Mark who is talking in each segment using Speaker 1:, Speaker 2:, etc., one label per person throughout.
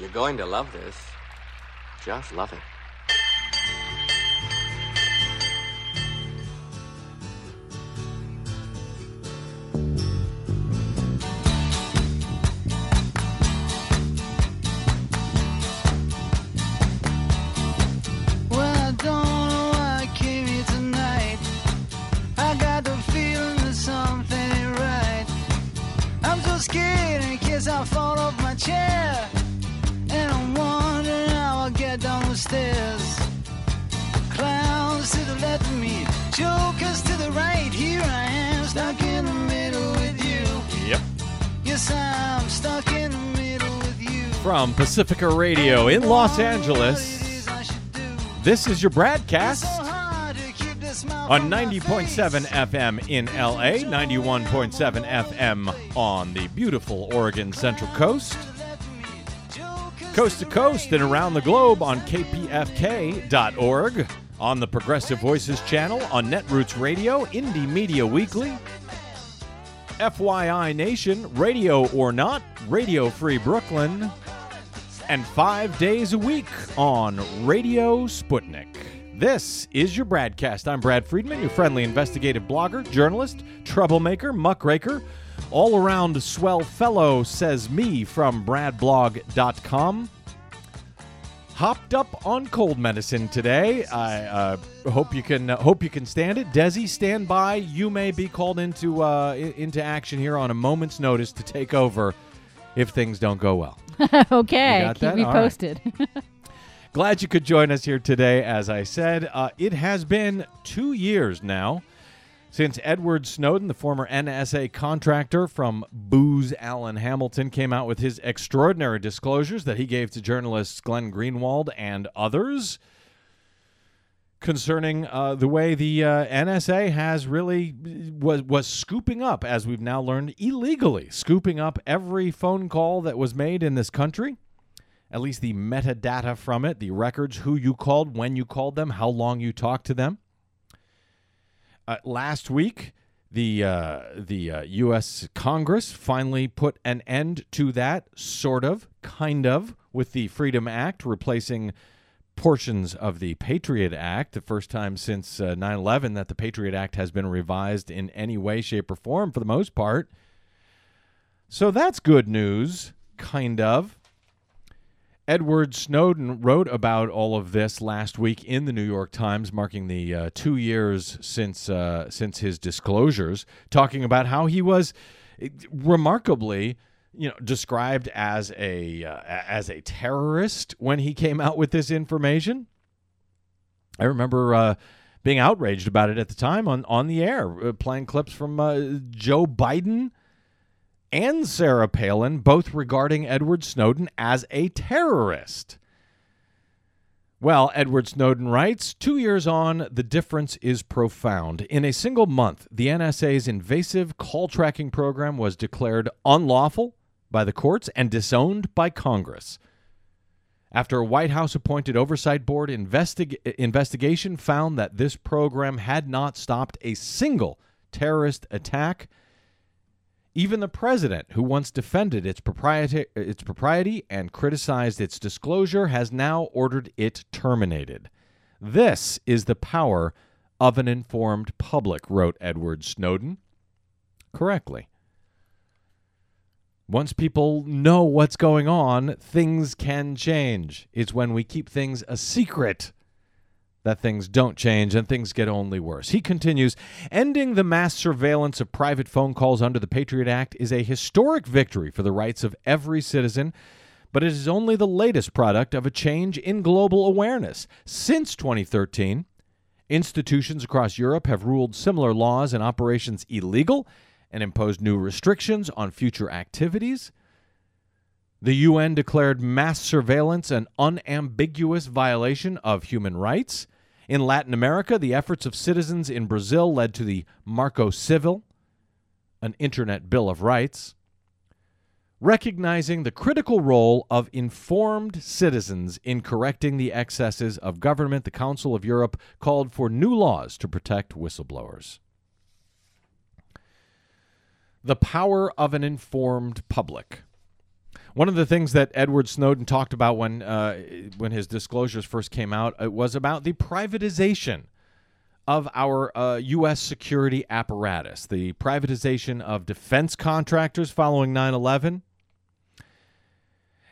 Speaker 1: You're going to love this. Just love it.
Speaker 2: Pacifica Radio in Los Angeles, this is your broadcast on 90.7. FM in LA, 91.7 FM on the beautiful Oregon Central Coast, coast to coast and around the globe on kpfk.org, on the Progressive Voices channel, on Netroots Radio, Indie Media Weekly, FYI Nation, Radio or Not, Radio Free Brooklyn, and five days a week on Radio Sputnik. This is your broadcast. I'm Brad Friedman, your friendly investigative blogger, journalist, troublemaker, muckraker, all around swell fellow, says me from bradblog.com. Hopped up on cold medicine today. I uh, hope you can uh, hope you can stand it. Desi, stand by. You may be called into uh, into action here on a moment's notice to take over if things don't go well.
Speaker 3: okay, keep
Speaker 2: that?
Speaker 3: me
Speaker 2: All right.
Speaker 3: posted.
Speaker 2: Glad you could join us here today. As I said, uh, it has been two years now since Edward Snowden, the former NSA contractor from Booz Allen Hamilton, came out with his extraordinary disclosures that he gave to journalists Glenn Greenwald and others concerning uh, the way the uh, NSA has really was was scooping up, as we've now learned, illegally scooping up every phone call that was made in this country at least the metadata from it, the records, who you called, when you called them, how long you talked to them. Uh, last week, the uh, the uh, U.S. Congress finally put an end to that, sort of, kind of, with the Freedom Act replacing portions of the Patriot Act. The first time since uh, 9/11 that the Patriot Act has been revised in any way, shape, or form, for the most part. So that's good news, kind of. Edward Snowden wrote about all of this last week in the New York Times, marking the uh, two years since uh, since his disclosures, talking about how he was eh, remarkably, you know, described as a uh, as a terrorist when he came out with this information. I remember uh, being outraged about it at the time on on the air, uh, playing clips from uh, Joe Biden and Sarah Palin, both regarding Edward Snowden as a terrorist. Well, Edward Snowden writes Two years on, the difference is profound. In a single month, the NSA's invasive call tracking program was declared unlawful by the courts and disowned by Congress. After a White House appointed oversight board investig- investigation found that this program had not stopped a single terrorist attack, even the president, who once defended its propriety, its propriety and criticized its disclosure, has now ordered it terminated. This is the power of an informed public, wrote Edward Snowden. Correctly. Once people know what's going on, things can change. It's when we keep things a secret that things don't change and things get only worse. He continues Ending the mass surveillance of private phone calls under the Patriot Act is a historic victory for the rights of every citizen, but it is only the latest product of a change in global awareness. Since 2013, institutions across Europe have ruled similar laws and operations illegal and imposed new restrictions on future activities. The UN declared mass surveillance an unambiguous violation of human rights. In Latin America, the efforts of citizens in Brazil led to the Marco Civil, an Internet Bill of Rights. Recognizing the critical role of informed citizens in correcting the excesses of government, the Council of Europe called for new laws to protect whistleblowers. The power of an informed public. One of the things that Edward Snowden talked about when uh, when his disclosures first came out uh, was about the privatization of our uh, U.S. security apparatus, the privatization of defense contractors following 9 11.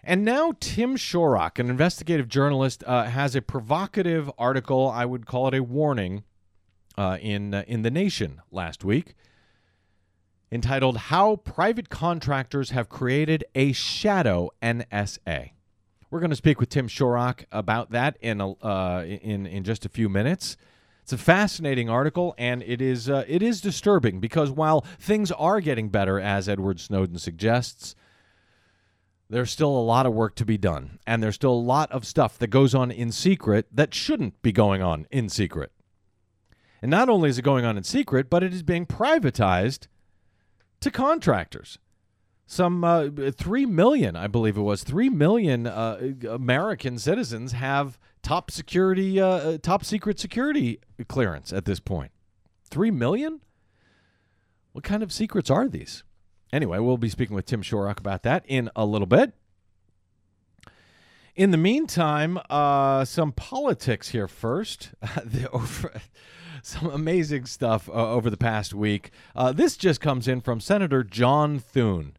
Speaker 2: And now Tim Shorrock, an investigative journalist, uh, has a provocative article. I would call it a warning uh, in uh, in the Nation last week, entitled "How Private Contractors Have Created a Shadow NSA." We're going to speak with Tim Shorrock about that in a, uh, in in just a few minutes. It's a fascinating article, and it is uh, it is disturbing because while things are getting better, as Edward Snowden suggests, there's still a lot of work to be done, and there's still a lot of stuff that goes on in secret that shouldn't be going on in secret. And not only is it going on in secret, but it is being privatized to contractors. Some uh, 3 million, I believe it was, 3 million uh, American citizens have top security, uh, uh top secret security clearance at this point. 3 million? What kind of secrets are these? Anyway, we'll be speaking with Tim Shorrock about that in a little bit. In the meantime, uh, some politics here first. the over, some amazing stuff uh, over the past week. Uh, this just comes in from Senator John Thune,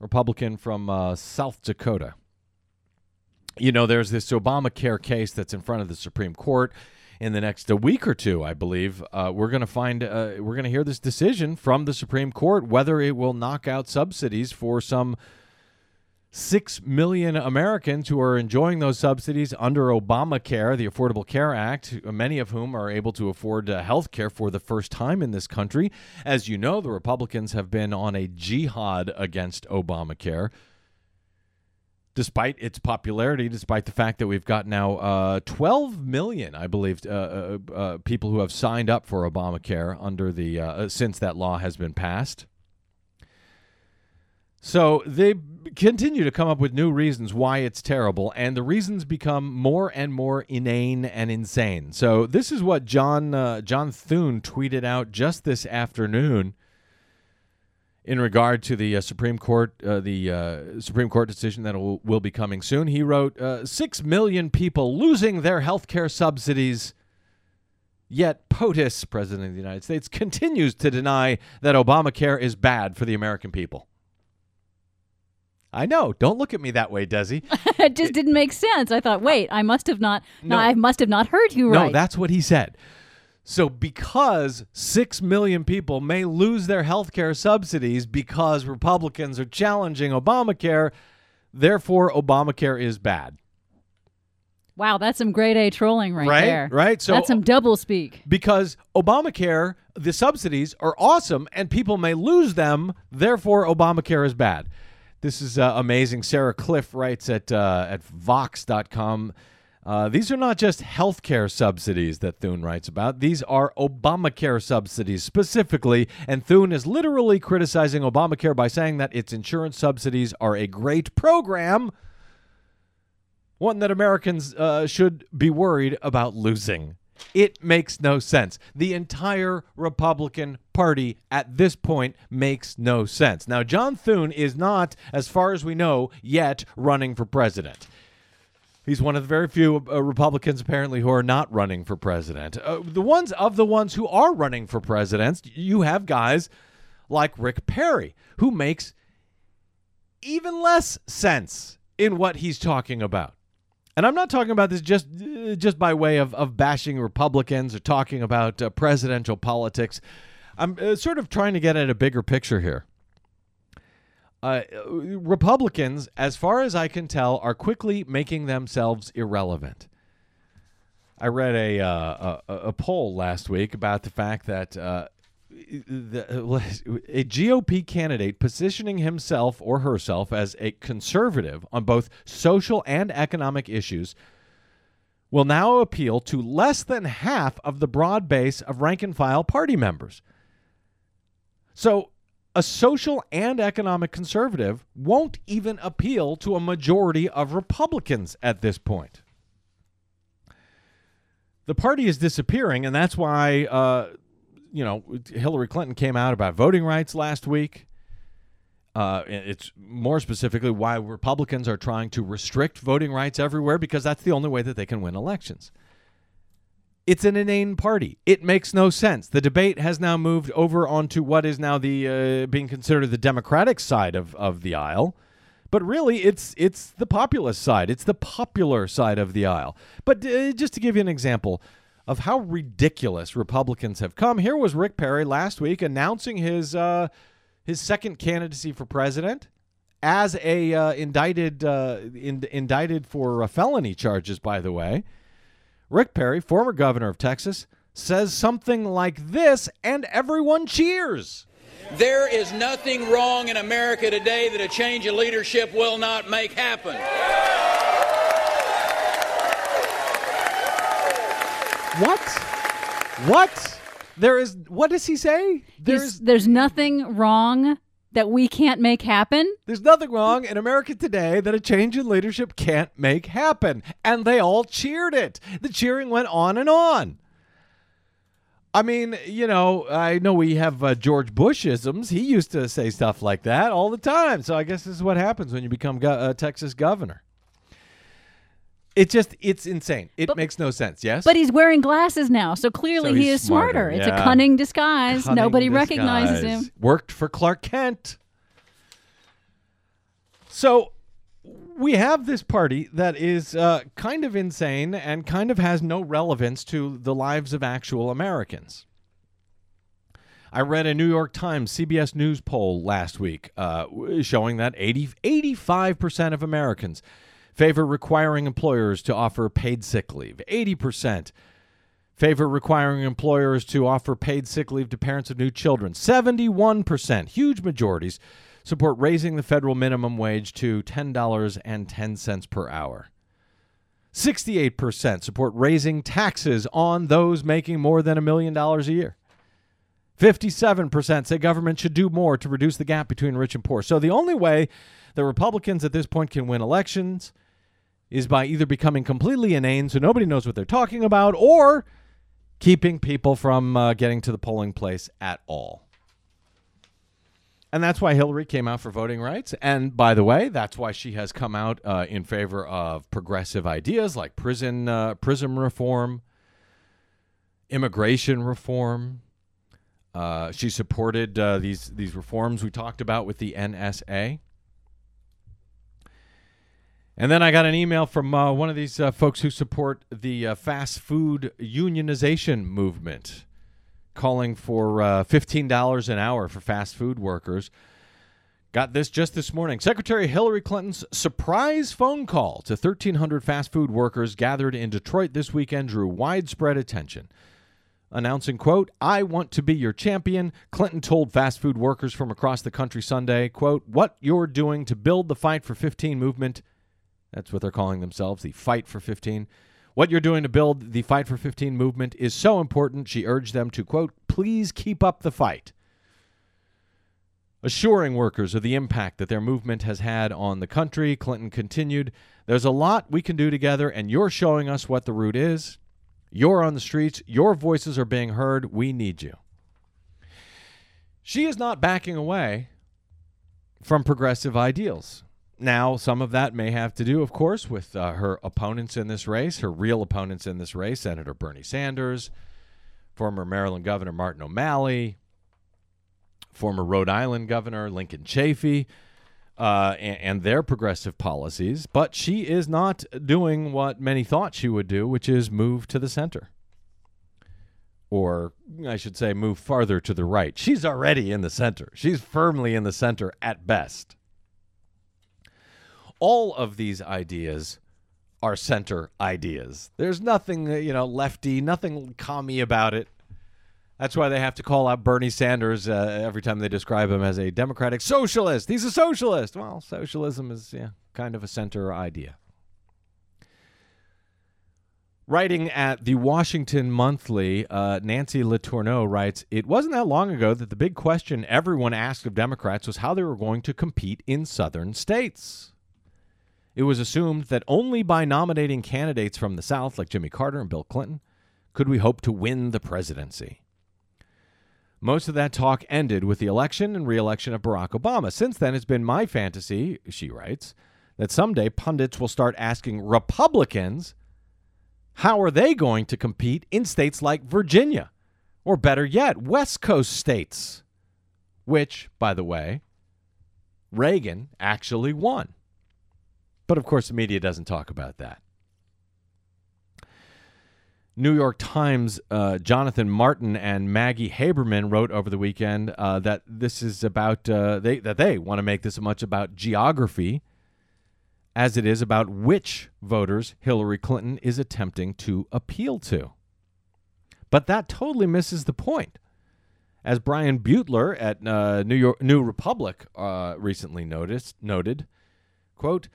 Speaker 2: Republican from uh, South Dakota. You know, there's this Obamacare case that's in front of the Supreme Court. In the next a week or two, I believe, uh, we're going to find uh, we're going to hear this decision from the Supreme Court whether it will knock out subsidies for some 6 million Americans who are enjoying those subsidies under Obamacare, the Affordable Care Act, many of whom are able to afford uh, health care for the first time in this country. As you know, the Republicans have been on a jihad against Obamacare. Despite its popularity, despite the fact that we've got now uh, 12 million, I believe, uh, uh, uh people who have signed up for Obamacare under the uh, since that law has been passed. So they continue to come up with new reasons why it's terrible, and the reasons become more and more inane and insane. So this is what John uh, John Thune tweeted out just this afternoon in regard to the uh, Supreme Court, uh, the uh, Supreme Court decision that will, will be coming soon. He wrote, uh, six million people losing their health care subsidies." Yet POTUS, President of the United States, continues to deny that Obamacare is bad for the American people. I know. Don't look at me that way, Desi.
Speaker 3: it just didn't make sense. I thought, wait, I must have not. No, I must have not heard you right.
Speaker 2: No, that's what he said. So, because 6 million people may lose their health care subsidies because Republicans are challenging Obamacare, therefore Obamacare is bad.
Speaker 3: Wow, that's some grade A trolling right,
Speaker 2: right
Speaker 3: there.
Speaker 2: Right? So
Speaker 3: That's some double speak.
Speaker 2: Because Obamacare, the subsidies are awesome and people may lose them, therefore Obamacare is bad. This is uh, amazing. Sarah Kliff writes at uh, at Vox.com. Uh, these are not just healthcare subsidies that Thune writes about. These are Obamacare subsidies specifically. And Thune is literally criticizing Obamacare by saying that its insurance subsidies are a great program, one that Americans uh, should be worried about losing. It makes no sense. The entire Republican Party at this point makes no sense. Now, John Thune is not, as far as we know, yet running for president. He's one of the very few uh, Republicans apparently who are not running for president. Uh, the ones of the ones who are running for presidents, you have guys like Rick Perry, who makes even less sense in what he's talking about. And I'm not talking about this just just by way of, of bashing Republicans or talking about uh, presidential politics. I'm uh, sort of trying to get at a bigger picture here. Uh, Republicans, as far as I can tell, are quickly making themselves irrelevant. I read a, uh, a, a poll last week about the fact that uh, the, a GOP candidate positioning himself or herself as a conservative on both social and economic issues will now appeal to less than half of the broad base of rank and file party members. So, a social and economic conservative won't even appeal to a majority of Republicans at this point. The party is disappearing, and that's why uh, you know, Hillary Clinton came out about voting rights last week. Uh, it's more specifically why Republicans are trying to restrict voting rights everywhere because that's the only way that they can win elections. It's an inane party. It makes no sense. The debate has now moved over onto what is now the uh, being considered the Democratic side of, of the aisle, but really it's it's the populist side. It's the popular side of the aisle. But uh, just to give you an example of how ridiculous Republicans have come, here was Rick Perry last week announcing his uh, his second candidacy for president as a uh, indicted uh, in, indicted for uh, felony charges. By the way, Rick Perry, former governor of Texas, says something like this, and everyone cheers.
Speaker 4: There is nothing wrong in America today that a change of leadership will not make happen.
Speaker 2: What? What? There is. What does he say?
Speaker 3: There's,
Speaker 2: There's
Speaker 3: there's nothing wrong that we can't make happen.
Speaker 2: there's nothing wrong in America today that a change in leadership can't make happen, and they all cheered it. The cheering went on and on. I mean, you know, I know we have uh, George Bushisms. He used to say stuff like that all the time. So I guess this is what happens when you become go- uh, Texas governor. It just, it's insane. It
Speaker 3: But-
Speaker 2: makes no sense. Yes,
Speaker 3: But he's wearing glasses now, so clearly
Speaker 2: So
Speaker 3: he is smarter.
Speaker 2: smarter,
Speaker 3: It's
Speaker 2: yeah.
Speaker 3: a cunning disguise.
Speaker 2: Cunning
Speaker 3: Nobody recognizes him.
Speaker 2: Worked for Clark Kent. So we have this party that is uh, kind of insane and kind of has no relevance to the lives of actual Americans. I read a New York Times CBS News poll last week uh, showing that 80, 85% of Americans favor requiring employers to offer paid sick leave. 80% favor requiring employers to offer paid sick leave to parents of new children. 71%, huge majorities, support raising the federal minimum wage to $10.10 per hour. 68% support raising taxes on those making more than a million dollars a year. 57% say government should do more to reduce the gap between rich and poor. So the only way the Republicans at this point can win elections is by either becoming completely inane so nobody knows what they're talking about or keeping people from uh, getting to the polling place at all. And that's why Hillary came out for voting rights. And by the way, that's why she has come out uh, in favor of progressive ideas like prison uh, prison reform, immigration reform. Uh, she supported uh, these these reforms we talked about with the NSA. And then I got an email from uh, one of these uh, folks who support the uh, fast food unionization movement, calling for uh, $15 an hour for fast food workers. Got this just this morning. Secretary Hillary Clinton's surprise phone call to 1,300 fast food workers gathered in Detroit this weekend drew widespread attention. Announcing, quote, I want to be your champion, Clinton told fast food workers from across the country Sunday, quote, what you're doing to build the Fight for 15 movement that's what they're calling themselves, the Fight for 15. What you're doing to build the Fight for 15 movement is so important, she urged them to, quote, please keep up the fight. Assuring workers of the impact that their movement has had on the country, Clinton continued, There's a lot we can do together, and you're showing us what the route is. You're on the streets, your voices are being heard. We need you. She is not backing away from progressive ideals. Now, some of that may have to do, of course, with uh, her opponents in this race, her real opponents in this race Senator Bernie Sanders, former Maryland Governor Martin O'Malley, former Rhode Island Governor Lincoln Chafee, uh, and, and their progressive policies. But she is not doing what many thought she would do, which is move to the center. Or I should say, move farther to the right. She's already in the center. She's firmly in the center at best all of these ideas are center ideas. There's nothing, uh, you know, lefty, nothing commie about it. That's why they have to call out Bernie Sanders uh, every time they describe him as a democratic socialist. He's a socialist. Well, socialism is yeah, kind of a center idea. Writing at the Washington Monthly, uh, Nancy Letourneau writes It wasn't that long ago that the big question everyone asked of Democrats was how they were going to compete in southern states. It was assumed that only by nominating candidates from the South, like Jimmy Carter and Bill Clinton, could we hope to win the presidency. Most of that talk ended with the election and reelection of Barack Obama. Since then, it's been my fantasy, she writes, that someday pundits will start asking Republicans how are they going to compete in states like Virginia, or better yet, West Coast states, which, by the way, Reagan actually won. But of course, the media doesn't talk about that. New York Times, uh, Jonathan Martin and Maggie Haberman wrote over the weekend uh, that this is about uh, they that they want to make this much about geography as it is about which voters Hillary Clinton is attempting to appeal to. But that totally misses the point. As Brian Beutler at uh, New York New Republic uh, recently noticed noted, quote.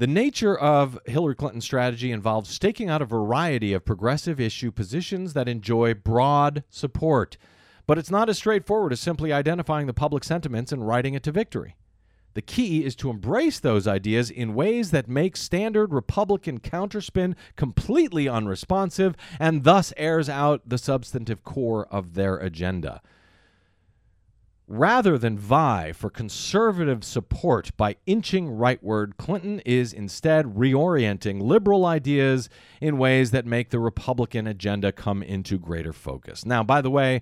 Speaker 2: The nature of Hillary Clinton's strategy involves staking out a variety of progressive issue positions that enjoy broad support. But it's not as straightforward as simply identifying the public sentiments and riding it to victory. The key is to embrace those ideas in ways that make standard Republican counterspin completely unresponsive and thus airs out the substantive core of their agenda rather than vie for conservative support by inching rightward, Clinton is instead reorienting liberal ideas in ways that make the Republican agenda come into greater focus. Now, by the way,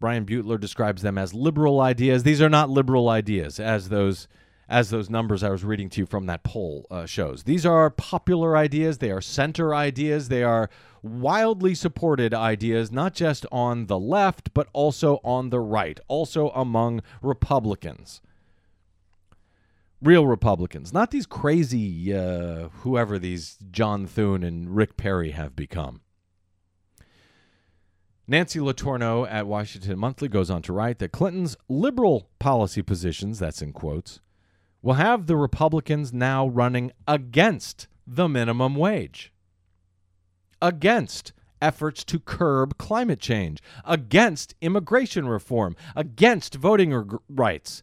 Speaker 2: Brian Beutler describes them as liberal ideas. These are not liberal ideas, as those as those numbers I was reading to you from that poll uh, shows. These are popular ideas. They are center ideas. They are wildly supported ideas, not just on the left, but also on the right, also among Republicans. Real Republicans, not these crazy, uh, whoever these John Thune and Rick Perry have become. Nancy Letourneau at Washington Monthly goes on to write that Clinton's liberal policy positions, that's in quotes, will have the Republicans now running against the minimum wage, against efforts to curb climate change, against immigration reform, against voting rights,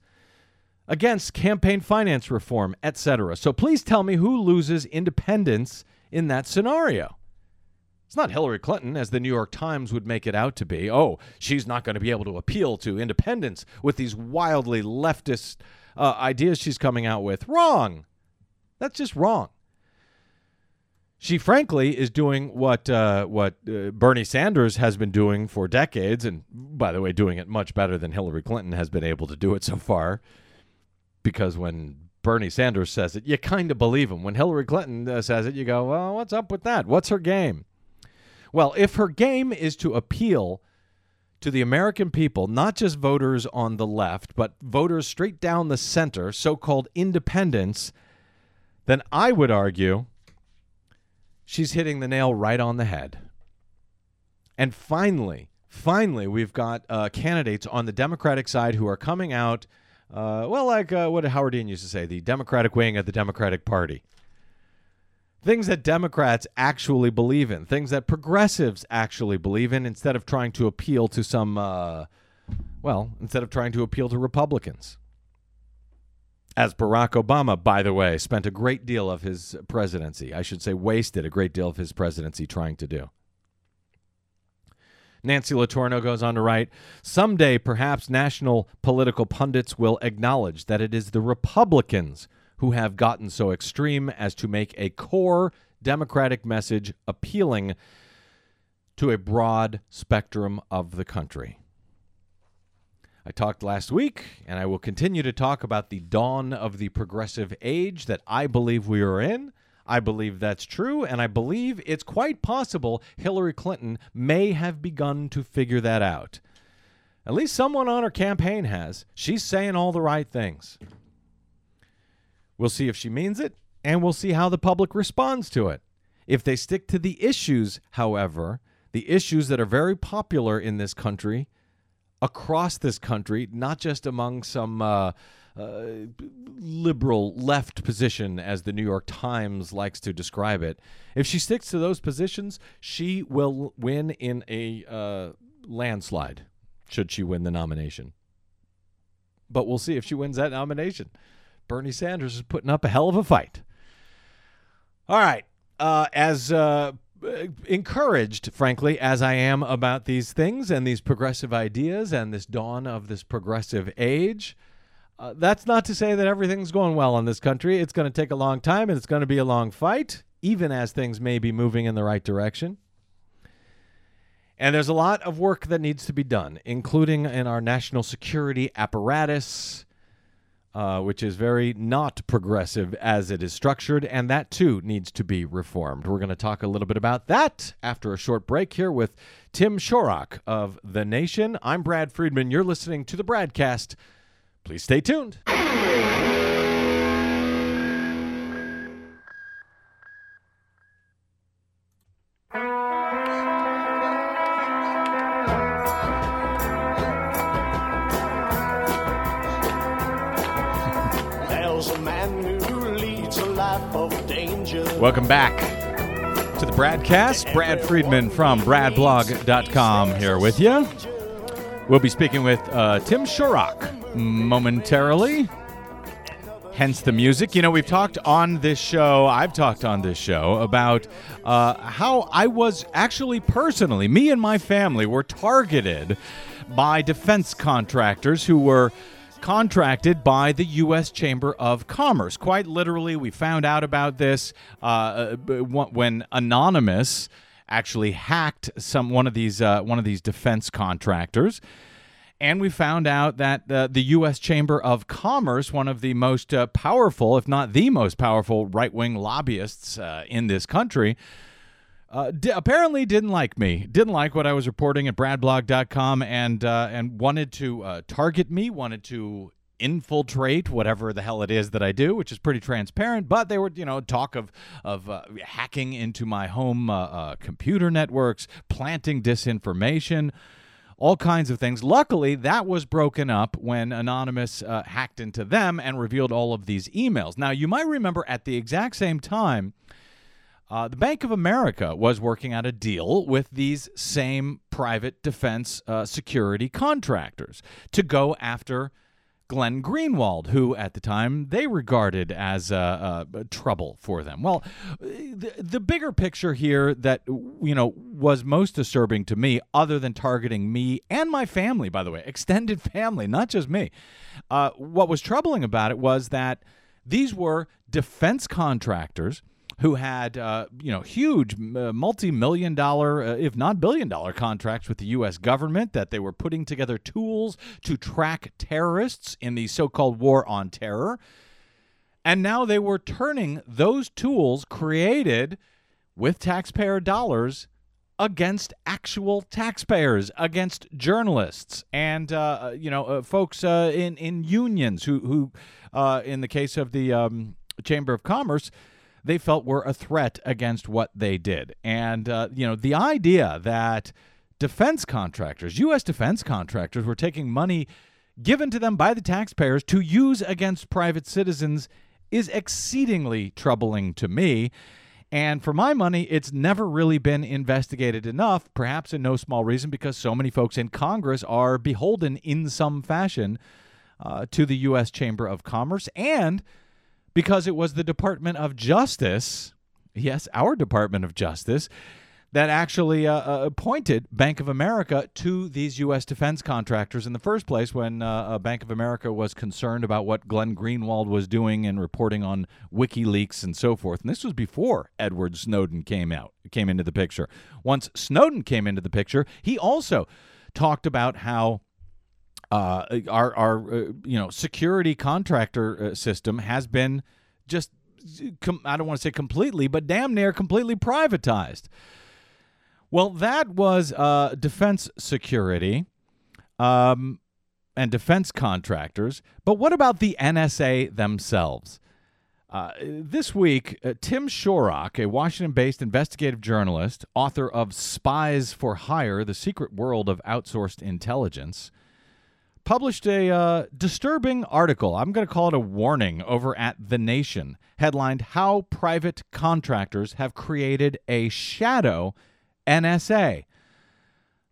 Speaker 2: against campaign finance reform, etc. So please tell me who loses independence in that scenario. It's not Hillary Clinton, as the New York Times would make it out to be. Oh, she's not going to be able to appeal to independence with these wildly leftist uh, ideas she's coming out with. Wrong. That's just wrong. She frankly is doing what uh, what uh, Bernie Sanders has been doing for decades, and by the way, doing it much better than Hillary Clinton has been able to do it so far. Because when Bernie Sanders says it, you kind of believe him. When Hillary Clinton uh, says it, you go, "Well, what's up with that? What's her game?" Well, if her game is to appeal to the American people, not just voters on the left, but voters straight down the center, so called independents, then I would argue she's hitting the nail right on the head. And finally, finally, we've got uh, candidates on the Democratic side who are coming out, uh, well, like uh, what Howard Dean used to say, the Democratic wing of the Democratic Party things that Democrats actually believe in, things that progressives actually believe in, instead of trying to appeal to some, uh, well, instead of trying to appeal to Republicans. As Barack Obama, by the way, spent a great deal of his presidency, I should say, wasted a great deal of his presidency trying to do. Nancy Letourneau goes on to write Someday, perhaps national political pundits will acknowledge that it is the Republicans who have gotten so extreme as to make a core Democratic message appealing to a broad spectrum of the country. I talked last week, and I will continue to talk about the dawn of the progressive age that I believe we are in. I believe that's true, and I believe it's quite possible Hillary Clinton may have begun to figure that out. At least someone on her campaign has. She's saying all the right things. We'll see if she means it, and we'll see how the public responds to it. If they stick to the issues, however, the issues that are very popular in this country, across this country, not just among some uh, uh, liberal left position, as the New York Times likes to describe it, if she sticks to those positions, she will win in a uh, landslide, should she win the nomination. But we'll see if she wins that nomination. Bernie Sanders is putting up a hell of a fight. All right. Uh, as uh, encouraged, frankly, as I am about these things and these progressive ideas and this dawn of this progressive age. Uh, that's not to say that everything's going well in this country. It's going to take a long time and it's going to be a long fight, even as things may be moving in the right direction. And there's a lot of work that needs to be done, including in our national security apparatus, uh, which is very not progressive as it is structured, and that too needs to be reformed. We're going to talk a little bit about that after a short break here with Tim Shorrock of The Nation. I'm Brad Friedman. You're listening to the BradCast. Please stay tuned. Welcome back to the Bradcast. Brad Friedman from bradblog.com here with you. We'll be speaking with uh, Tim Shorrock momentarily. Hence the music. You know, we've talked on this show, I've talked on this show about uh, how I was actually personally, me and my family were targeted by defense contractors who were contracted by the U.S. Chamber of Commerce. Quite literally, we found out about this uh, when Anonymous actually hacked some one of these uh, one of these defense contractors. And we found out that uh, the U.S. Chamber of Commerce, one of the most uh, powerful, if not the most powerful, right wing lobbyists uh, in this country, uh, di- apparently didn't like me, didn't like what I was reporting at bradblog.com, and uh, and wanted to uh, target me, wanted to infiltrate whatever the hell it is that I do, which is pretty transparent. But they were, you know, talk of of uh, hacking into my home uh, uh, computer networks, planting disinformation. All kinds of things. Luckily, that was broken up when Anonymous uh, hacked into them and revealed all of these emails. Now, you might remember at the exact same time, uh, the Bank of America was working out a deal with these same private defense uh, security contractors to go after Glenn Greenwald, who at the time they regarded as uh, uh, trouble for them. Well, the, the bigger picture here that you know was most disturbing to me, other than targeting me and my family, by the way, extended family, not just me. Uh, what was troubling about it was that these were defense contractors who had uh, you know huge uh, multi-million dollar uh, if not billion dollar contracts with the US government that they were putting together tools to track terrorists in the so-called war on terror. And now they were turning those tools created with taxpayer dollars against actual taxpayers, against journalists, and uh, you know, uh, folks uh, in in unions who who, uh, in the case of the um, Chamber of Commerce, they felt were a threat against what they did. And uh, you know, the idea that defense contractors, U.S. defense contractors, were taking money given to them by the taxpayers to use against private citizens is exceedingly troubling to me. And for my money, it's never really been investigated enough, perhaps in no small reason because so many folks in Congress are beholden in some fashion uh, to the U.S. Chamber of Commerce and because it was the Department of Justice, yes, our Department of Justice, that actually uh, uh, appointed Bank of America to these U.S. defense contractors in the first place when uh, Bank of America was concerned about what Glenn Greenwald was doing and reporting on WikiLeaks and so forth. And this was before Edward Snowden came out, came into the picture. Once Snowden came into the picture, he also talked about how uh, our our uh, you know security contractor uh, system has been just com- I don't want to say completely, but damn near completely privatized. Well, that was uh, defense security um, and defense contractors. But what about the NSA themselves? Uh, this week, uh, Tim Shorrock, a Washington based investigative journalist, author of Spies for Hire The Secret World of Outsourced Intelligence, published a uh, disturbing article. I'm going to call it a warning over at The Nation, headlined How Private Contractors Have Created a Shadow NSA.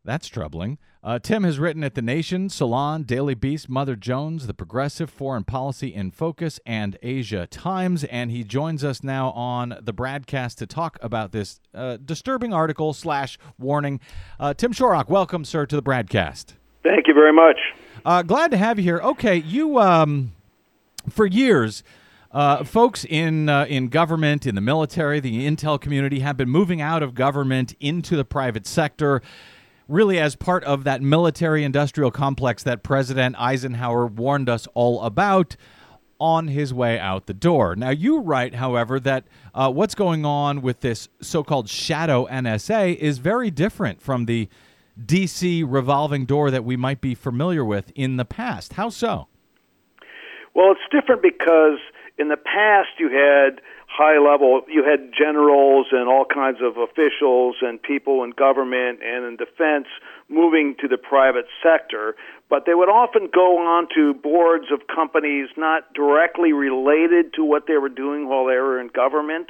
Speaker 2: That's troubling. Uh, Tim has written at The Nation, Salon, Daily Beast, Mother Jones, The Progressive, Foreign Policy in Focus, and Asia Times. And he joins us now on the BradCast to talk about this uh, disturbing article slash warning. Uh, Tim Shorrock, welcome, sir, to the BradCast.
Speaker 5: Thank you very much.
Speaker 2: Uh, glad to have you here. Okay, you um, for years. Uh, folks in uh, in government, in the military, the intel community have been moving out of government into the private sector really as part of that military industrial complex that President Eisenhower warned us all about on his way out the door. Now, you write, however, that uh, what's going on with this so called shadow NSA is very different from the DC revolving door that we might be familiar with in the past. How so?
Speaker 5: Well, it's different because in the past you had high level, you had generals and all kinds of officials and people in government and in defense moving to the private sector, but they would often go on to boards of companies not directly related to what they were doing while they were in government.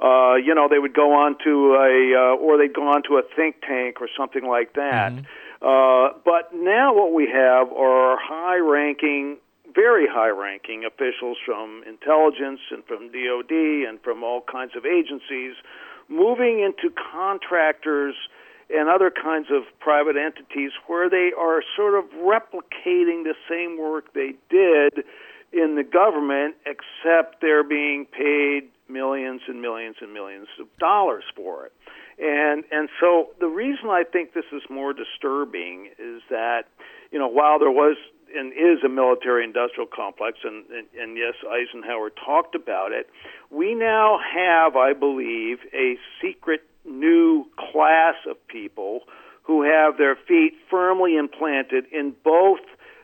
Speaker 5: Uh, you know, they would go on to a, uh, or they'd go on to a think tank or something like that. Mm-hmm. Uh, but now what we have are high ranking very high ranking officials from intelligence and from DOD and from all kinds of agencies moving into contractors and other kinds of private entities where they are sort of replicating the same work they did in the government, except they're being paid millions and millions and millions of dollars for it. And and so the reason I think this is more disturbing is that you know while there was and is a military industrial complex, and, and, and yes, Eisenhower talked about it. We now have, I believe, a secret new class of people who have their feet firmly implanted in both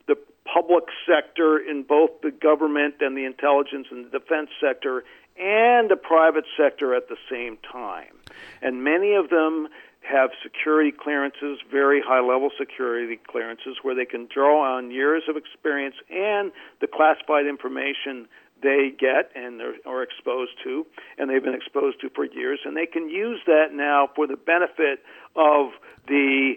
Speaker 5: the public sector, in both the government and the intelligence and the defense sector, and the private sector at the same time. And many of them have security clearances, very high level security clearances, where they can draw on years of experience and the classified information they get and are exposed to, and they've been exposed to for years, and they can use that now for the benefit of the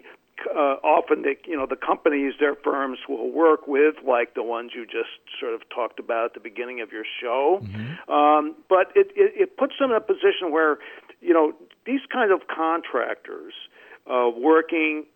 Speaker 5: uh, often the you know the companies their firms will work with, like the ones you just sort of talked about at the beginning of your show. Mm-hmm. Um, but it, it it puts them in a position where you know these kind of contractors uh, working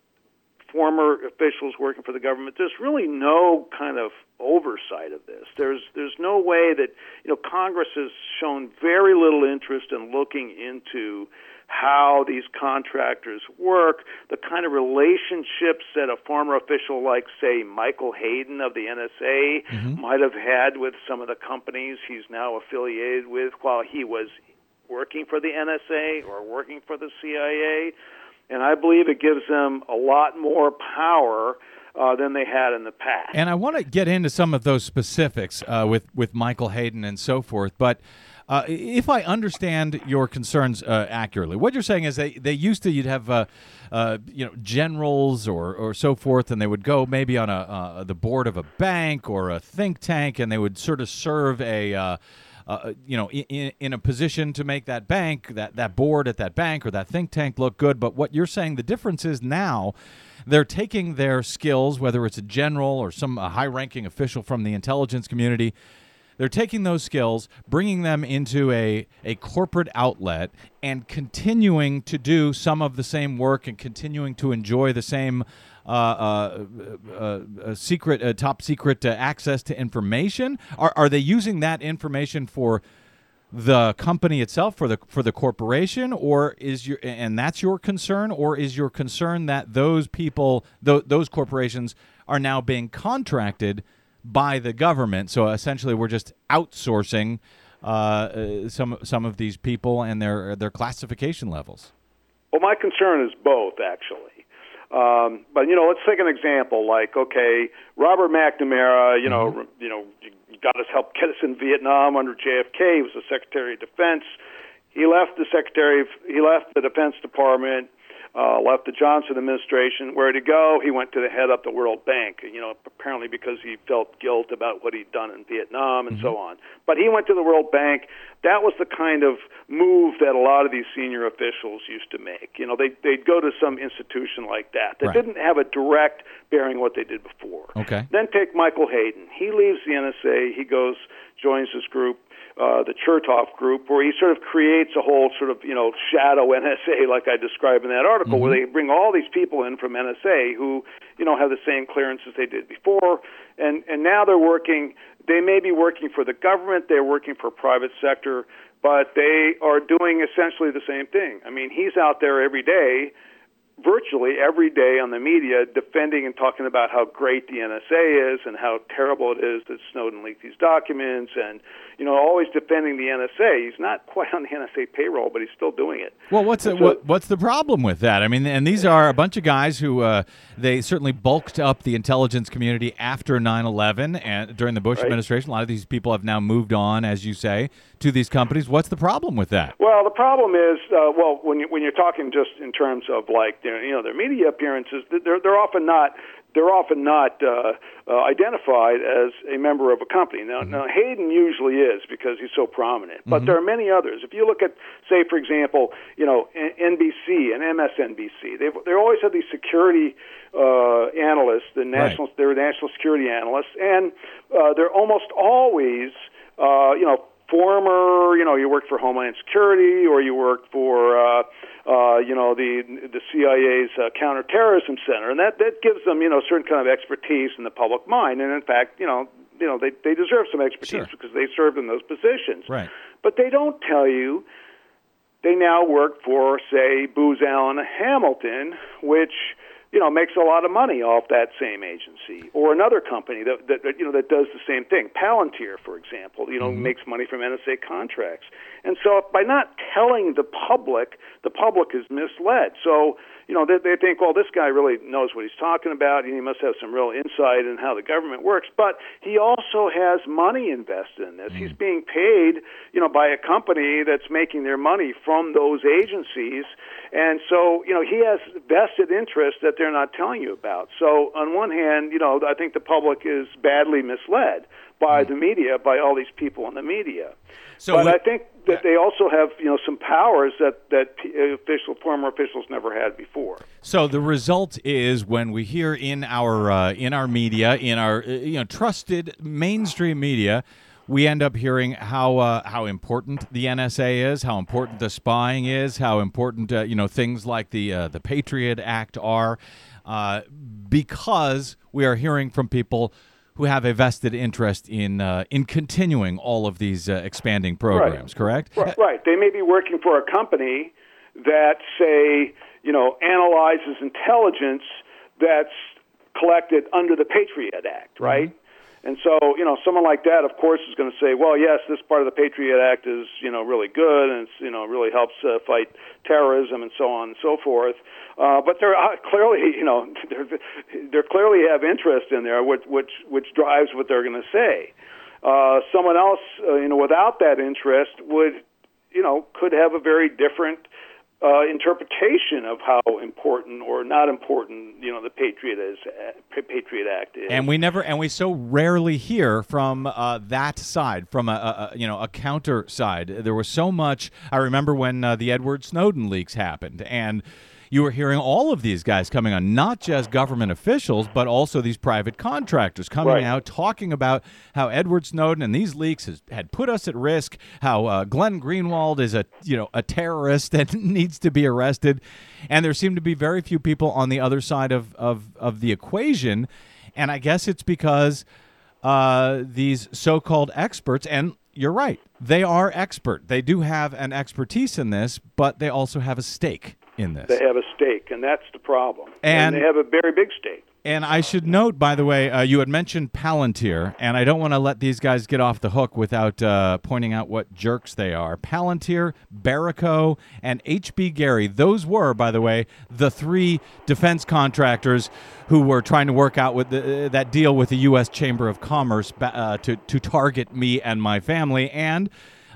Speaker 5: former officials working for the government there's really no kind of oversight of this there's there's no way that you know congress has shown very little interest in looking into how these contractors work, the kind of relationships that a former official like, say, Michael Hayden of the NSA mm-hmm. might have had with some of the companies he's now affiliated with while he was working for the NSA or working for the CIA. And I believe it gives them a lot more power uh, than they had in the past.
Speaker 2: And I want to get into some of those specifics uh, with with Michael Hayden and so forth, but. Uh, if I understand your concerns uh, accurately, what you're saying is they, they used to you'd have uh, uh you know generals or, or so forth, and they would go maybe on a uh, the board of a bank or a think tank, and they would sort of serve a you know, in, in a position to make that bank, that, that board at that bank or that think tank look good. But what you're saying, the difference is now they're taking their skills, whether it's a general or some high ranking official from the intelligence community, they're taking those skills, bringing them into a, a corporate outlet, and continuing to do some of the same work and continuing to enjoy the same uh, uh, uh, uh secret, uh, top secret uh, access to information? Are, are they using that information for the company itself, for the for the corporation, or is your and that's your concern, or is your concern that those people, th- those corporations, are now being contracted? By the government. So essentially, we're just outsourcing uh, uh, some some of these people and their their classification levels.
Speaker 5: Well, my concern is both, actually. Um, but you know, let's take an example. Like, okay, Robert McNamara. You know, mm-hmm. you know, got us help get us in Vietnam under JFK. He was the Secretary of Defense. He left the Secretary. Of, he left the Defense Department uh, left the Johnson administration. Where to go? He went to the head of the World Bank. You know, apparently because he felt guilt about what he'd done in Vietnam and so on. But he went to the World Bank. That was the kind of move that a lot of these senior officials used to make. You know, they they'd go to some institution like that that
Speaker 2: Right.
Speaker 5: didn't have a direct bearing what they did before.
Speaker 2: Okay.
Speaker 5: Then take Michael Hayden. He leaves the NSA. He goes, joins this group, uh, the Chertoff group, where he sort of creates a whole sort of you know shadow NSA, like I describe in that article, where they bring all these people in from NSA who you know have the same clearances they did before, and and now they're working. They may be working for the government. They're working for private sector. But they are doing essentially the same thing. I mean, he's out there every day virtually every day on the media defending and talking about how great the NSA is and how terrible it is that Snowden leaked these documents and you know always defending the NSA. He's not quite on the NSA payroll, but he's still doing it.
Speaker 2: Well, what's
Speaker 5: so-
Speaker 2: what, what's the problem with that? I mean, and these are a bunch of guys who uh, they certainly bulked up the intelligence community after 9/11 and during the Bush
Speaker 5: Right.
Speaker 2: administration. A lot of these people have now moved on, as you say, to these companies. What's the problem with that?
Speaker 5: Well, the problem is, uh, well, when you, when you're talking just in terms of like their, you know their media appearances, they're they're often not they're often not uh, uh, identified as a member of a company. Now, now Hayden usually is because he's so prominent, but there are many others. If you look at, say, for example, you know N- NBC and MSNBC, they've they always have these security uh, analysts, the national they're national security analysts, and uh, they're almost always uh, you know former, you know, you worked for Homeland Security or you worked for, uh, uh, you know, the the CIA's uh, counterterrorism center, and that that gives them, you know, a certain kind of expertise in the public mind, and in fact, you know, you know, they they deserve some expertise
Speaker 2: Sure.
Speaker 5: because they served in those positions.
Speaker 2: Right.
Speaker 5: But they don't tell you they now work for, say, Booz Allen Hamilton, which you know makes a lot of money off that same agency, or another company that, that, that you know that does the same thing. Palantir, for example, you know makes money from NSA contracts, and so by not telling the public, the public is misled. So you know they, they think, well, this guy really knows what he's talking about, and he must have some real insight in how the government works. But he also has money invested in this. He's mm. being paid, you know, by a company that's making their money from those agencies, and so you know he has vested interest that they're not telling you about. So on one hand, you know, I think the public is badly misled by the media, by all these people in the media.
Speaker 2: So
Speaker 5: but I think that they also have, you know, some powers that that p- official former officials never had before.
Speaker 2: So the result is when we hear in our uh, in our media, in our uh, you know trusted mainstream media, we end up hearing how uh, how important the NSA is, how important the spying is, how important uh, you know things like the uh, the Patriot Act are, uh, because we are hearing from people who have a vested interest in uh, in continuing all of these uh, expanding programs. Correct?
Speaker 5: Right, right. They may be working for a company that, say, you know, analyzes intelligence that's collected under the Patriot Act, right? And so, you know, someone like that, of course, is going to say, well, yes, this part of the Patriot Act is, you know, really good, and it's, you know, really helps uh, fight terrorism and so on and so forth. Uh, but they're uh, clearly, you know, they're, they're clearly have interest in there, which which which drives what they're going to say. Uh, someone else, uh, you know, without that interest would, you know, could have a very different uh, interpretation of how important or not important, you know, the Patriot is, uh, Patriot Act is.
Speaker 2: and we never and we so rarely hear from uh, that side from a, a, you know a counter side there was so much i remember when uh, the edward snowden leaks happened and you were hearing all of these guys coming on not just government officials but also these private contractors coming
Speaker 5: Right.
Speaker 2: out talking about how edward snowden and these leaks has, had put us at risk how uh, glenn greenwald is a you know a terrorist and needs to be arrested and there seem to be very few people on the other side of, of, of the equation and I guess it's because uh, these so called experts, and you're right, they are expert. They do have an expertise in this, but they also have a stake in this.
Speaker 5: they have a stake, and that's the problem.
Speaker 2: And-
Speaker 5: they have a very big stake.
Speaker 2: And I should note, by the way, uh, you had mentioned Palantir, and I don't want to let these guys get off the hook without uh, pointing out what jerks they are. Palantir, Berico, and HB Gary. Those were, by the way, the three defense contractors who were trying to work out with the, uh, that deal with the U.S. Chamber of Commerce uh, to to target me and my family. And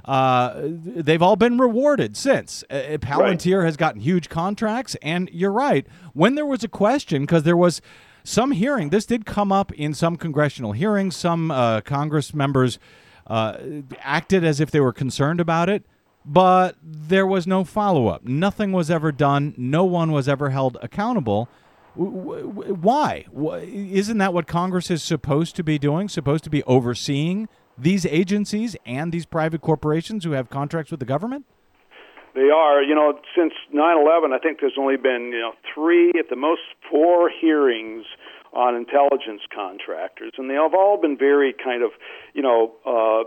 Speaker 2: Uh, they've all been rewarded since. Uh, Palantir has gotten huge contracts, and you're right. When there was a question, because there was some hearing, this did come up in some congressional hearings. Some uh, Congress members uh, acted as if they were concerned about it, but there was no follow up. Nothing was ever done. No one was ever held accountable. Why? Isn't that what Congress is supposed to be doing? Supposed to be overseeing these agencies and these private corporations who have contracts with the government?
Speaker 5: They are, you know, since 9/11, I think there's only been, you know, three at the most four hearings on intelligence contractors, and they have all been very kind of, you know, uh,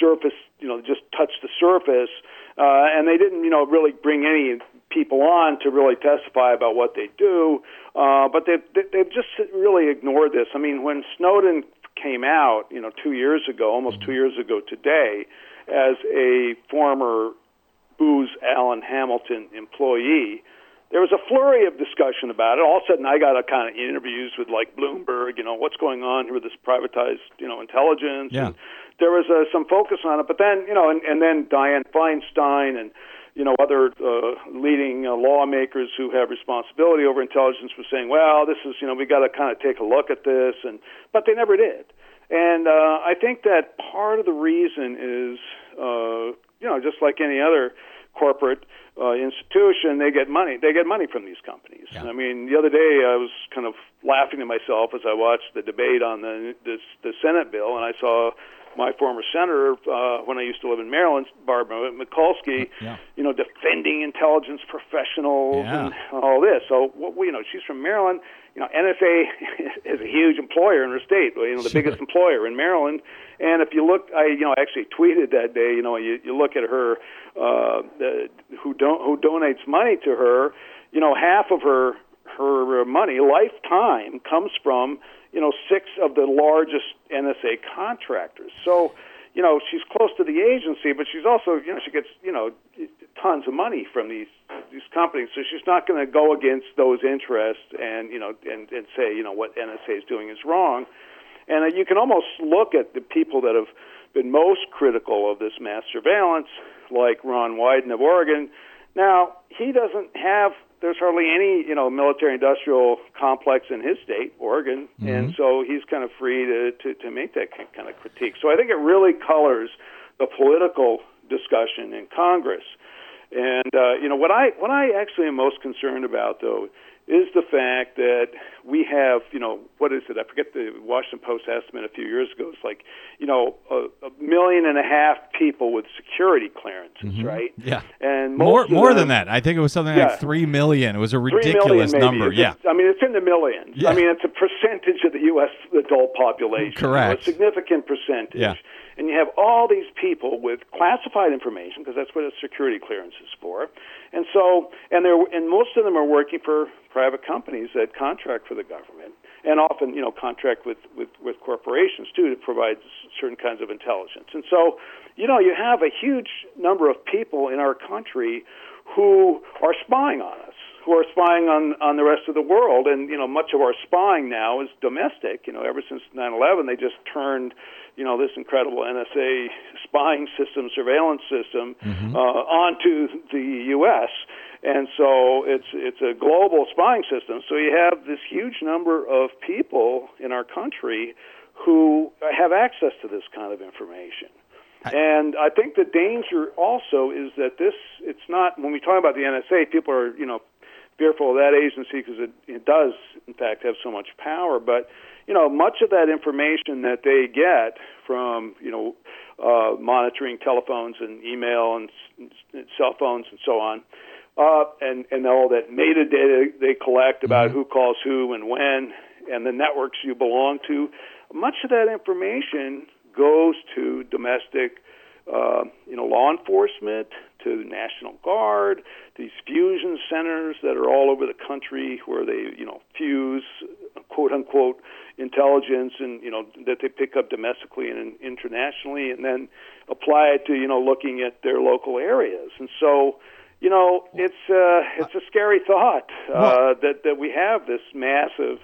Speaker 5: surface, you know, just touch the surface, uh, and they didn't, you know, really bring any people on to really testify about what they do. Uh, but they've they've just really ignored this. I mean, when Snowden came out, you know, two years ago, almost two years ago today, as a former Booz Allen Hamilton employee, there was a flurry of discussion about it. All of a sudden, I got a kind of interviews with like Bloomberg, you know, what's going on here with this privatized, you know, intelligence.
Speaker 2: Yeah.
Speaker 5: And there was uh, some focus on it, but then, you know, and, and then Dianne Feinstein and you know other uh, leading uh, lawmakers who have responsibility over intelligence were saying, well, this is, you know, we got to kind of take a look at this, and but they never did. And uh, I think that part of the reason is, uh, you know, just like any other corporate uh, institution, they get money. They get money from these companies. I mean, the other day I was kind of laughing to myself as I watched the debate on the this, the Senate bill, and I saw my former senator uh, when I used to live in Maryland, Barbara Mikulski,
Speaker 2: Yeah.
Speaker 5: you know, defending intelligence professionals
Speaker 2: Yeah.
Speaker 5: and all this. So, what, you know, she's from Maryland. You know, NSA is a huge employer in her state. You know, the biggest employer in Maryland. And if you look, I you know actually tweeted that day. You know, you you look at her, uh, the, who don't who donates money to her. You know, half of her her money lifetime comes from you know six of the largest NSA contractors. So, you know, she's close to the agency, but she's also you know she gets you know tons of money from these these companies. So she's not going to go against those interests and you know and and say you know what NSA is doing is wrong. And uh, you can almost look at the people that have been most critical of this mass surveillance, like Ron Wyden of Oregon. Now he doesn't have. There's hardly any, you know, military-industrial complex in his state, Oregon, and so he's kind of free to, to to make that kind of critique. So I think it really colors the political discussion in Congress. And uh, you know what I what I actually am most concerned about though is the fact that we have you know what is it I forget the Washington Post estimate a few years ago it's like you know a, a million and a half people with security clearances mm-hmm. right
Speaker 2: Yeah.
Speaker 5: and
Speaker 2: More more
Speaker 5: them-
Speaker 2: than that. I think it was something
Speaker 5: Yeah.
Speaker 2: like three million. It was a ridiculous number.
Speaker 5: It's
Speaker 2: Yeah.
Speaker 5: just- I mean, it's in the millions.
Speaker 2: Yeah.
Speaker 5: I mean, it's a percentage of the U.S. adult population. you know,
Speaker 2: Correct.
Speaker 5: a significant percentage.
Speaker 2: Yeah.
Speaker 5: And you have all these people with classified information because that's what a security clearance is for. And so, and they're, and most of them are working for private companies that contract for the government, and often, you know, contract with with with corporations too to provide certain kinds of intelligence. And so, you know, you have a huge number of people in our country who are spying on us who are spying on on the rest of the world. And you know much of our spying now is domestic. You know ever since 9/11 they just turned you know this incredible NSA spying system surveillance system uh, onto the US and so it's it's a global spying system. So you have this huge number of people in our country who have access to this kind of information. And I think the danger also is that this, it's not, when we talk about the NSA, people are, you know, fearful of that agency because it, it does, in fact, have so much power. But, you know, much of that information that they get from, you know, uh, monitoring telephones and email and, and cell phones and so on, uh, and, and all that metadata they collect about who calls who and when, and the networks you belong to, much of that information goes to domestic, uh, you know, law enforcement, to the National Guard, these fusion centers that are all over the country where they, you know, fuse quote unquote intelligence and you know that they pick up domestically and internationally, and then apply it to you know looking at their local areas. And so, you know, it's uh, it's a scary thought uh, that that we have this massive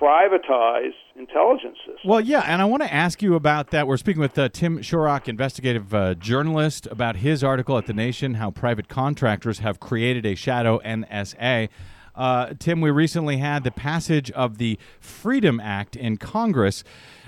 Speaker 5: privatized intelligence system.
Speaker 2: Well, yeah, and I want to ask you about that. We're speaking with uh, Tim Shorrock, investigative uh, journalist, about his article at The Nation How Private Contractors Have Created a Shadow NSA. Uh, Tim, we recently had the passage of the Freedom Act in Congress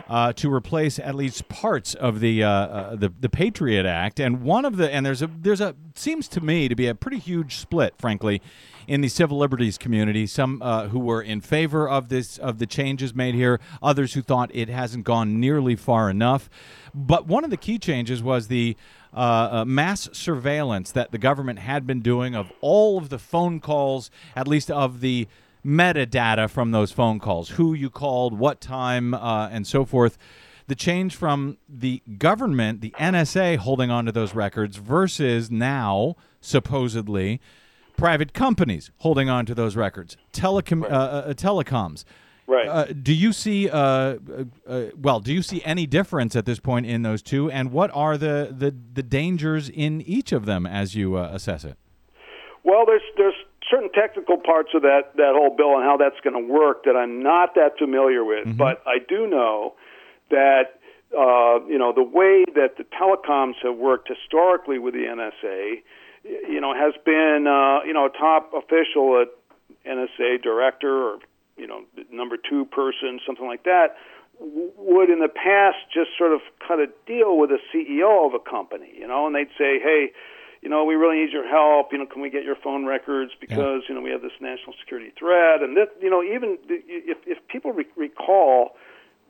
Speaker 2: uh, to replace at least parts of the, uh, uh, the the Patriot Act, and one of the and there's a there's a seems to me to be a pretty huge split, frankly, in the civil liberties community. Some uh, who were in favor of this of the changes made here, others who thought it hasn't gone nearly far enough. But one of the key changes was the uh, uh, mass surveillance that the government had been doing of all of the phone calls, at least of the metadata from those phone calls, who you called, what time, uh, and so forth. The change from the government, the NSA, holding onto those records versus now, supposedly, private companies holding on to those records, telecom, uh, uh, telecoms.
Speaker 5: Right.
Speaker 2: Uh, do you see, uh, uh, uh, well, do you see any difference at this point in those two, and what are the, the, the dangers in each of them as you uh, assess it?
Speaker 5: Well, there's there's certain technical parts of that that whole bill and how that's going to work that I'm not that familiar with,
Speaker 2: Mm-hmm.
Speaker 5: but I do know that uh, you know the way that the telecoms have worked historically with the NSA, you know, has been uh, you know a top official at NSA director or you know number two person, something like that, would in the past just sort of cut a deal with a CEO of a company, you know, and they'd say, hey you know, we really need your help. You know, can we get your phone records? Because you know we have this national security threat, and that you know even if if people re- recall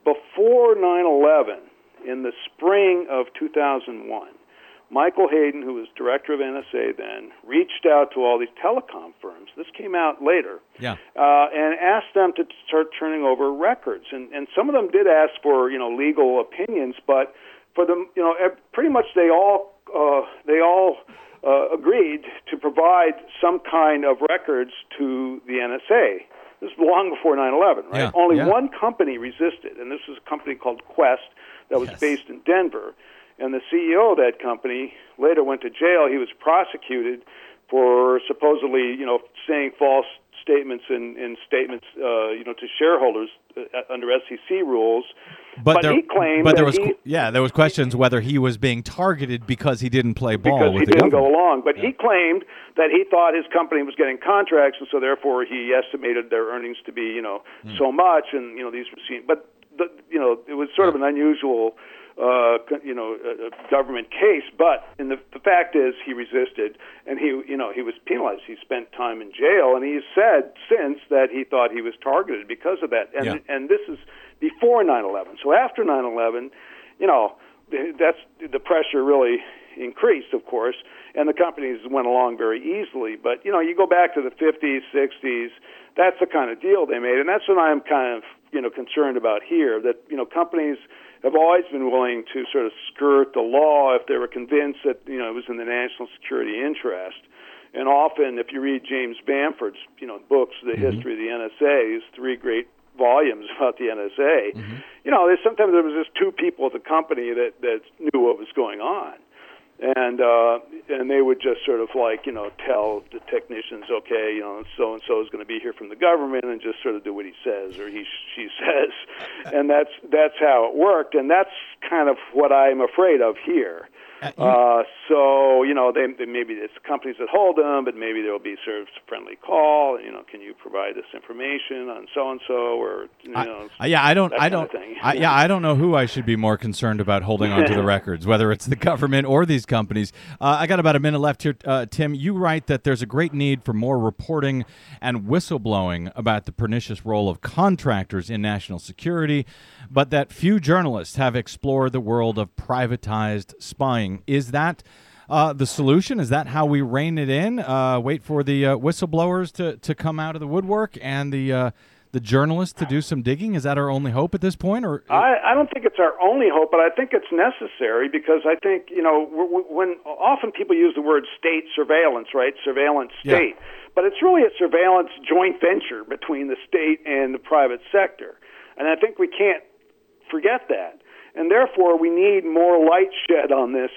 Speaker 5: before 9/11 in the spring of 2001, Michael Hayden, who was director of NSA then, reached out to all these telecom firms. This came out later
Speaker 2: Yeah.
Speaker 5: uh, and asked them to start turning over records. And, and some of them did ask for you know legal opinions, but for them, you know, pretty much they all uh, they all uh, agreed to provide some kind of records to the NSA. This is long before 9/11, right?
Speaker 2: Yeah,
Speaker 5: Only
Speaker 2: yeah.
Speaker 5: one company resisted, and this was a company called Qwest that was
Speaker 2: Yes.
Speaker 5: based in Denver. And the CEO of that company later went to jail. He was prosecuted for supposedly, you know, saying false statements in, in statements, uh, you know, to shareholders uh, under SEC rules.
Speaker 2: But, there,
Speaker 5: he claimed
Speaker 2: but there
Speaker 5: that
Speaker 2: was,
Speaker 5: he,
Speaker 2: yeah, there was questions whether he was being targeted because he didn't play ball
Speaker 5: because
Speaker 2: with
Speaker 5: he
Speaker 2: the
Speaker 5: didn't
Speaker 2: government.
Speaker 5: go along. But he claimed that he thought his company was getting contracts, and so therefore he estimated their earnings to be, you know,
Speaker 2: Hmm.
Speaker 5: so much, and you know these were seen. But the, you know, it was sort of an unusual, uh, you know, uh, uh, government case. But and the the fact is, he resisted, and he, you know, he was penalized. He spent time in jail, and he said since that he thought he was targeted because of that. And
Speaker 2: Yeah.
Speaker 5: and this is before 9/11. So after 9/11, you know, th- that's the pressure really increased, of course, and the companies went along very easily. But you know, you go back to the 50s, 60s. That's the kind of deal they made, and that's what I'm kind of you know concerned about here. That you know, companies have always been willing to sort of skirt the law if they were convinced that you know it was in the national security interest. And often, if you read James Bamford's you know books, The mm-hmm. History of the NSA, his three great volumes about the NSA, mm-hmm. you know, there's sometimes there was just two people at the company that that knew what was going on, and uh, and they would just sort of like you know tell the technicians, okay, you know, so and so is going to be here from the government, and just sort of do what he says or he she says, and that's that's how it worked, and that's kind of what I'm afraid of here. Uh, so you know, they, they maybe it's companies that hold them, but maybe there will be sort of friendly call. You know, can you provide this information on so and so, or you know,
Speaker 2: Uh, yeah, I don't. I don't. I, yeah, I don't know who I should be more concerned about holding onto the records, whether it's the government or these companies. Uh, I got about a minute left here, uh, Tim. You write that there's a great need for more reporting and whistleblowing about the pernicious role of contractors in national security, but that few journalists have explored the world of privatized spying. Is that? Uh, the solution is that how we rein it in? Uh, wait for the uh, whistleblowers to, to come out of the woodwork and the uh, the journalists to do some digging? Is that our only hope at this point? Or
Speaker 5: I, I don't think it's our only hope, but I think it's necessary because I think you know when often people use the word state surveillance, right? Surveillance
Speaker 2: Yeah.
Speaker 5: state, but it's really a surveillance joint venture between the state and the private sector, and I think we can't forget that, and therefore we need more light shed on this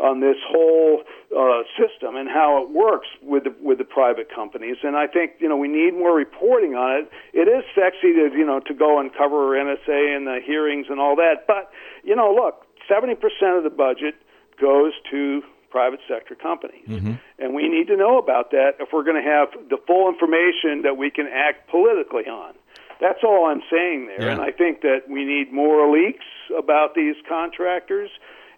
Speaker 5: on this whole uh, system and how it works with the, with the private companies. And I think you know we need more reporting on it. It is sexy to you know to go and cover NSA and the hearings and all that, but you know, look, seventy percent of the budget goes to private sector companies. And we need to know about that if we're going to have the full information that we can act politically on. That's all I'm saying there.
Speaker 2: Yeah.
Speaker 5: And I think that we need more leaks about these contractors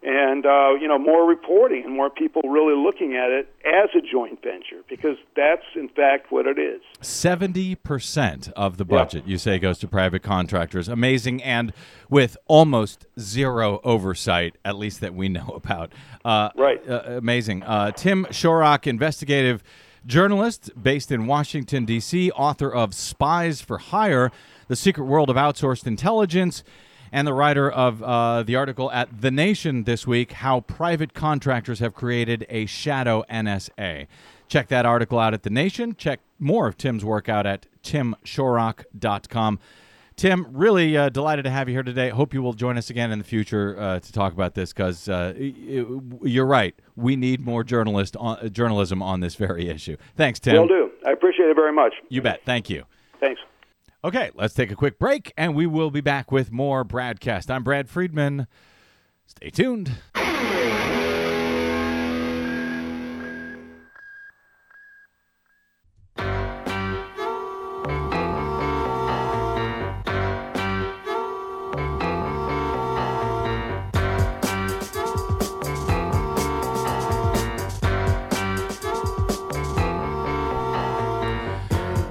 Speaker 5: and uh, you know more reporting and more people really looking at it as a joint venture because that's in fact what it is.
Speaker 2: Seventy percent of the budget you say goes to private contractors. Amazing, and with almost zero oversight, at least that we know about. Uh,
Speaker 5: Right.
Speaker 2: uh, amazing. Uh, Tim Shorrock, investigative journalist based in Washington D.C., author of "Spies for Hire: The Secret World of Outsourced Intelligence." And the writer of uh, the article at The Nation this week, How Private Contractors Have Created a Shadow NSA. Check that article out at The Nation. Check more of Tim's work out at timshorrock.com. Tim, really uh, delighted to have you here today. Hope you will join us again in the future uh, to talk about this because uh, you're right. We need more journalist on, uh, journalism on this very issue. Thanks, Tim.
Speaker 5: Will do. I appreciate it very much.
Speaker 2: You bet. Thank you.
Speaker 5: Thanks.
Speaker 2: Okay, let's take a quick break and we will be back with more BradCast. I'm Brad Friedman. Stay tuned.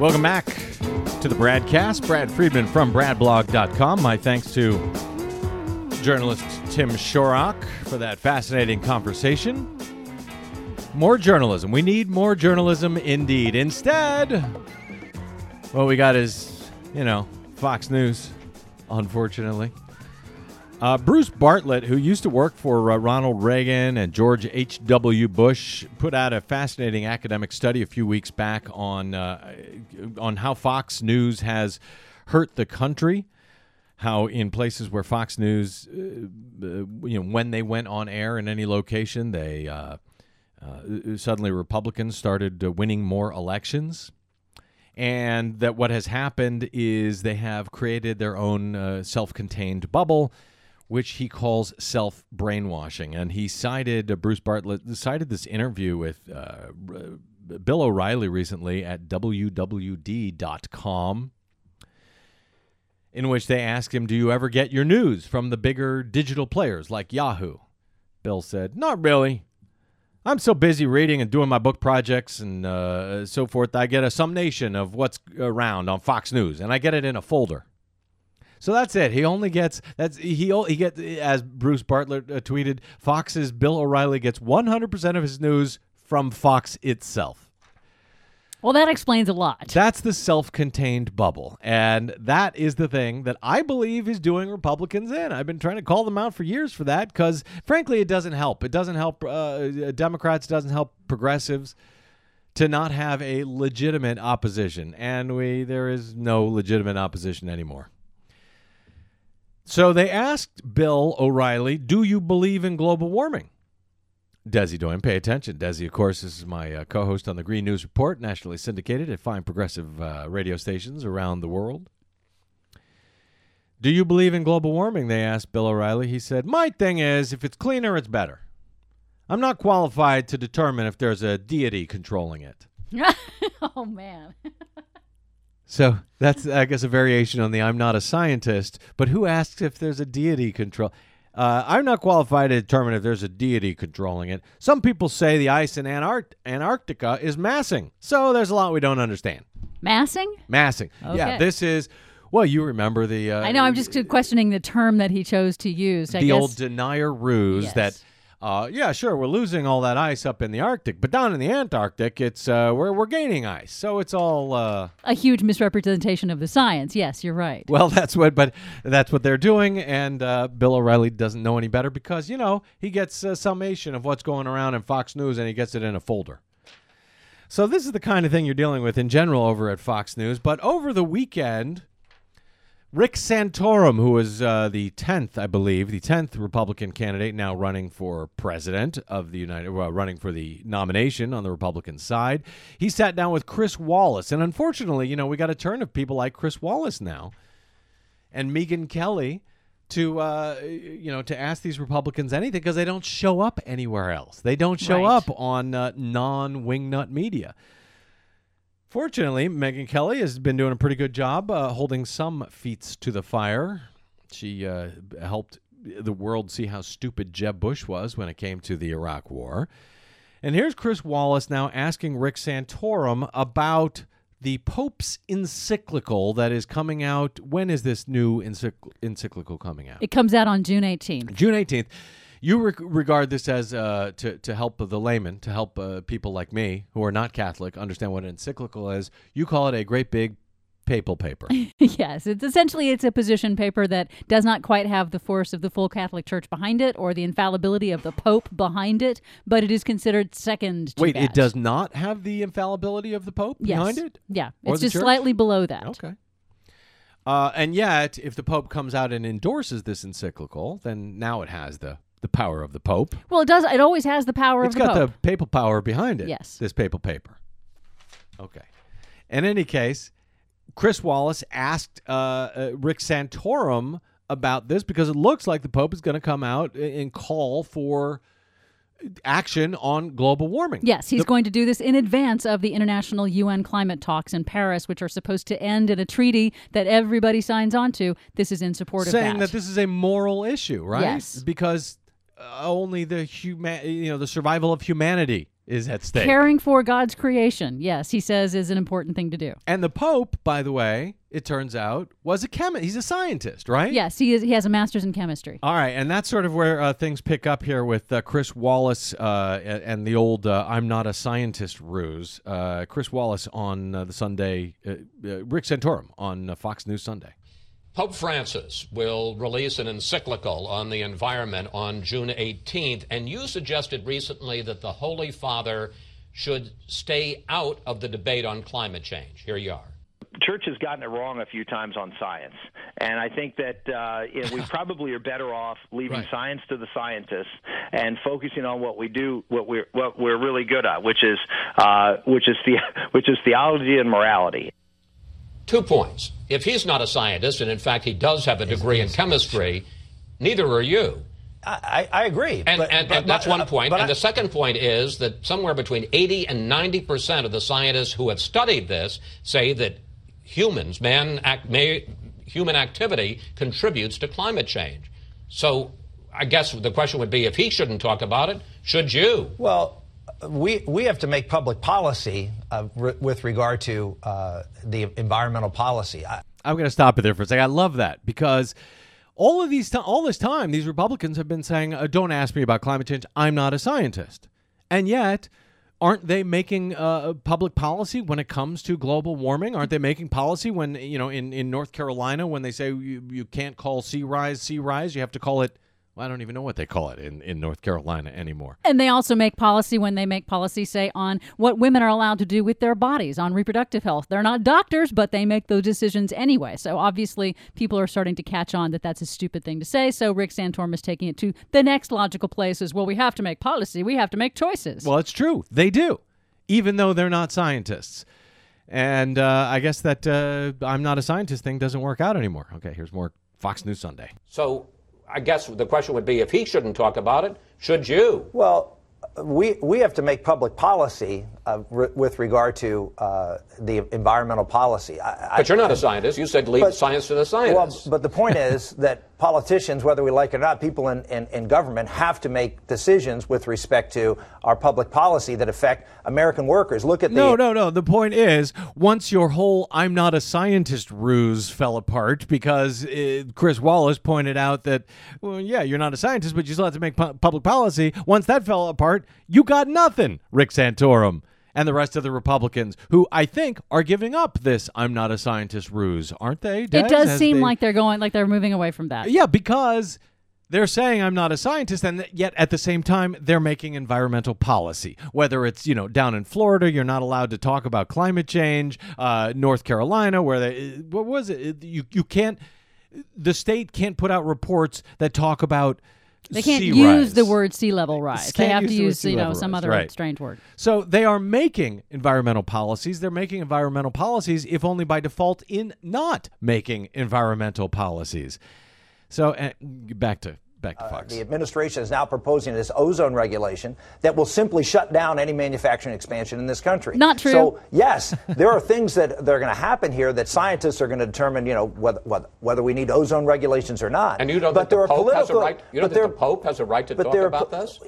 Speaker 2: Welcome back to the BradCast. Brad Friedman from BradBlog.com. My thanks to journalist Tim Shorrock for that fascinating conversation. More journalism. We need more journalism indeed. Instead, what we got is, you know, Fox News, unfortunately. Uh, Bruce Bartlett, who used to work for uh, Ronald Reagan and George H.W. Bush, put out a fascinating academic study a few weeks back on uh, on how Fox News has hurt the country. How in places where Fox News, uh, uh, you know, when they went on air in any location, they uh, suddenly Republicans started winning more elections and that what has happened is they have created their own uh, self-contained bubble which he calls self-brainwashing and he cited uh, bruce bartlett cited this interview with uh, bill o'reilly recently at wwd.com in which they asked him do you ever get your news from the bigger digital players like yahoo bill said not really I'm so busy reading and doing my book projects and uh, so forth. I get a summation of what's around on Fox News, and I get it in a folder. So that's it. He only gets that's he he gets as Bruce Bartlett uh, tweeted. Fox's Bill O'Reilly gets 100% of his news from Fox itself.
Speaker 3: Well, that explains a lot.
Speaker 2: That's the self-contained bubble, and that is the thing that I believe is doing Republicans in. I've been trying to call them out for years for that because, frankly, it doesn't help. It doesn't help uh, Democrats. Doesn't help progressives to not have a legitimate opposition, and we there is no legitimate opposition anymore. So they asked Bill O'Reilly, "Do you believe in global warming?" Desi Doyen, pay attention. Desi, of course, this is my uh, co host on the Green News Report, nationally syndicated at fine progressive uh, radio stations around the world. Do you believe in global warming? They asked Bill O'Reilly. He said, My thing is, if it's cleaner, it's better. I'm not qualified to determine if there's a deity controlling it.
Speaker 3: oh man.
Speaker 2: So that's, I guess, a variation on the I'm not a scientist, but who asks if there's a deity control? Uh, I'm not qualified to determine if there's a deity controlling it. Some people say the ice in Antarct- Antarctica is massing, so there's a lot we don't understand.
Speaker 3: Massing?
Speaker 2: Massing. Yeah, this is, well, you remember the. Uh,
Speaker 3: I know. I'm just questioning the term that he chose to use. I
Speaker 2: the
Speaker 3: guess.
Speaker 2: old denier ruse
Speaker 3: Yes.
Speaker 2: that. Uh, yeah, sure. We're losing all that ice up in the Arctic, but down in the Antarctic, it's uh, we're we're gaining ice. So it's all uh,
Speaker 3: a huge misrepresentation of the science. Yes, you're right.
Speaker 2: Well, that's what, but that's what they're doing, and uh, Bill O'Reilly doesn't know any better because you know he gets a summation of what's going around in Fox News, and he gets it in a folder. So this is the kind of thing you're dealing with in general over at Fox News. But over the weekend, Rick Santorum, who was uh, the 10th, I believe, the 10th Republican candidate now running for president of the United, well, running for the nomination on the Republican side, he sat down with Chris Wallace. And unfortunately, you know, we got a turn of people like Chris Wallace now and Megyn Kelly to uh, you know to ask these Republicans anything because they don't show up anywhere else. They don't show
Speaker 3: Right.
Speaker 2: up on uh, non-wingnut media. Fortunately, Megyn Kelly has been doing a pretty good job uh, holding some feet to the fire. She uh, helped the world see how stupid Jeb Bush was when it came to the Iraq War. And here's Chris Wallace now asking Rick Santorum about the Pope's encyclical that is coming out. When is this new encycl- encyclical coming out?
Speaker 3: It comes out on June 18th.
Speaker 2: June 18th. You reg- regard this as uh, to, to help the layman, to help uh, people like me who are not Catholic understand what an encyclical is. You call it a great big papal paper.
Speaker 3: yes, it's essentially it's a position paper that does not quite have the force of the full Catholic Church behind it or the infallibility of the Pope behind it, but it is considered second. To
Speaker 2: Wait,
Speaker 3: that.
Speaker 2: it does not have the infallibility of the Pope
Speaker 3: yes.
Speaker 2: behind it?
Speaker 3: Yeah,
Speaker 2: Or
Speaker 3: it's just
Speaker 2: church?
Speaker 3: slightly below that.
Speaker 2: Okay. Uh, and yet, if the Pope comes out and endorses this encyclical, then now it has the, the power of the Pope.
Speaker 3: Well, it does. It always has the power
Speaker 2: It's
Speaker 3: of the
Speaker 2: got
Speaker 3: Pope.
Speaker 2: the papal power behind it.
Speaker 3: Yes.
Speaker 2: This papal paper. Okay. In any case, Chris Wallace asked uh, uh, Rick Santorum about this because it looks like the Pope is going to come out and call for action on global warming.
Speaker 3: Yes, he's
Speaker 2: The-
Speaker 3: going to do this in advance of the international UN climate talks in Paris, which are supposed to end in a treaty that everybody signs on to. This is in support of
Speaker 2: saying
Speaker 3: of
Speaker 2: that this is a moral issue, right?
Speaker 3: Yes.
Speaker 2: Because only the human, you know, the survival of humanity is at stake.
Speaker 3: Caring for God's creation, yes, he says is an important thing to do.
Speaker 2: and the Pope, by the way, it turns out, was a chemist. He's a scientist, right?
Speaker 3: Yes, he is. He has a master's in chemistry.
Speaker 2: All right, and that's sort of where uh, things pick up here with uh, Chris Wallace uh, and, the old uh, "I'm not a scientist" ruse. Uh, Chris Wallace on uh, the Sunday, uh, uh, Rick Santorum on uh, Fox News Sunday.
Speaker 6: Pope Francis will release an encyclical on the environment on June 18th, and you suggested recently that the Holy Father should stay out of the debate on climate change. Here you are.
Speaker 7: church has gotten it wrong a few times on science, and I think that uh, you know, we probably are better off leaving
Speaker 2: Right.
Speaker 7: science to the scientists and focusing on what we do, what we're what we're really good at, which is uh, which is the which is theology and morality.
Speaker 6: Two points. If he's not a scientist, and in fact he does have a degree in chemistry, neither are you.
Speaker 8: I, I agree.
Speaker 6: And,
Speaker 8: but,
Speaker 6: and,
Speaker 8: but-
Speaker 6: and that's
Speaker 8: but-
Speaker 6: one uh, point.
Speaker 8: but
Speaker 6: and
Speaker 8: I-
Speaker 6: the second point is that somewhere between 80 and 90 percent of the scientists who have studied this say that humans, man, act, may, human activity contributes to climate change. So I guess the question would be if he shouldn't talk about it, should you?
Speaker 8: Well, we we have to make public policy uh, re- with regard to uh, the environmental policy. I,
Speaker 2: I'm going to stop it there for a second. I love that because all of these, ti- all this time, these Republicans have been saying, uh, "Don't ask me about climate change. I'm not a scientist," and yet. Aren't they making uh, public policy when it comes to global warming? Aren't they making policy when you know in, in North Carolina when they say you, you can't call sea rise sea rise, you have to call it. Well, I don't even know what they call it in, in North Carolina anymore.
Speaker 3: And they also make policy when they make policy, say, on what women are allowed to do with their bodies, on reproductive health. They're not doctors, but they make those decisions anyway. So obviously, people are starting to catch on that that's a stupid thing to say. So Rick Santorum is taking it to the next logical place is, well, we have to make policy, we have to make choices.
Speaker 2: Well, it's true. They do, even though they're not scientists. And uh, I guess that uh, I'm not a scientist thing doesn't work out anymore. Okay, here's more Fox News Sunday.
Speaker 6: So I guess the question would be if he shouldn't talk about it, should you?
Speaker 8: well, we we have to make public policy uh, re- with regard to uh, the environmental policy. I,
Speaker 6: But you're not a scientist. You said leave
Speaker 8: But-
Speaker 6: science to the
Speaker 8: Well, but the point is that politicians, whether we like it or not, people in, in, in government have to make decisions with respect to our public policy that affect American workers. Look at the
Speaker 2: No, no, no. The point is, once your whole "I'm not a scientist" ruse fell apart because uh, Chris Wallace pointed out that, well, yeah, you're not a scientist, but you still have to make pu- public policy. Once that fell apart, you got nothing, Rick Santorum. And the rest of the Republicans, who I think are giving up this "I'm not a scientist" ruse, aren't they? Des?
Speaker 3: it does
Speaker 2: Has
Speaker 3: seem
Speaker 2: they-
Speaker 3: like they're going, like they're moving away from that.
Speaker 2: Yeah, because they're saying I'm not a scientist, and yet at the same time they're making environmental policy. Whether it's you know down in Florida, you're not allowed to talk about climate change. Uh, North Carolina, where they what was it? You you can't the state can't put out reports that talk about
Speaker 3: They can't use
Speaker 2: rise.
Speaker 3: the word sea level rise. They have
Speaker 2: use
Speaker 3: to
Speaker 2: the
Speaker 3: use, you know, some
Speaker 2: rise,
Speaker 3: other
Speaker 2: right.
Speaker 3: strange word.
Speaker 2: So they are making environmental policies. They're making environmental policies, if only by default, in not making environmental policies. So uh, back to back to Fox.
Speaker 8: The administration is now proposing this ozone regulation that will simply shut down any manufacturing expansion in this country.
Speaker 3: Not true.
Speaker 8: So yes, there are things that, that are going to happen here that scientists are going to determine, you know, whether, whether, whether we need ozone regulations or not.
Speaker 6: And you don't
Speaker 8: but
Speaker 6: think the
Speaker 8: there are
Speaker 6: Pope has a right? You don't think
Speaker 8: there-
Speaker 6: the Pope has a right to
Speaker 8: but
Speaker 6: talk
Speaker 8: there are
Speaker 6: about this?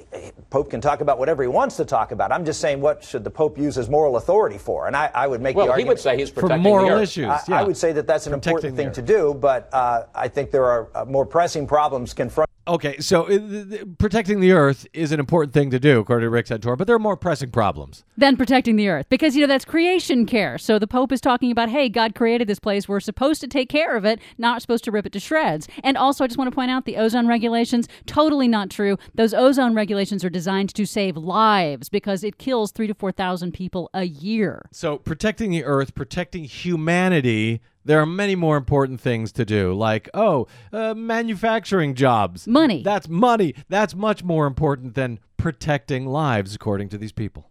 Speaker 8: Pope can talk about whatever he wants to talk about. I'm just saying, what should the Pope use his moral authority for? And I, I would make
Speaker 6: Well,
Speaker 8: the
Speaker 6: he
Speaker 8: argument
Speaker 6: would say he's
Speaker 2: For moral
Speaker 6: the
Speaker 2: issues,
Speaker 8: I,
Speaker 2: yeah.
Speaker 8: I would say that that's an
Speaker 2: Protecting
Speaker 8: important thing to do, but uh, I think there are uh, more pressing problems confronting.
Speaker 2: Okay, so uh, protecting the earth is an important thing to do, according to Rick Santorum, but there are more pressing problems.
Speaker 3: than protecting the earth because you know that's creation care. So the Pope is talking about, hey, God created this place. We're supposed to take care of it, not supposed to rip it to shreds. And also, I just want to point out the ozone regulations totally not true. Those ozone regulations are designed to save lives because it kills three to four thousand people a year.
Speaker 2: So protecting the earth, protecting humanity, there are many more important things to do, like, oh, uh, manufacturing jobs.
Speaker 3: Money.
Speaker 2: That's money. That's much more important than protecting lives, according to these people.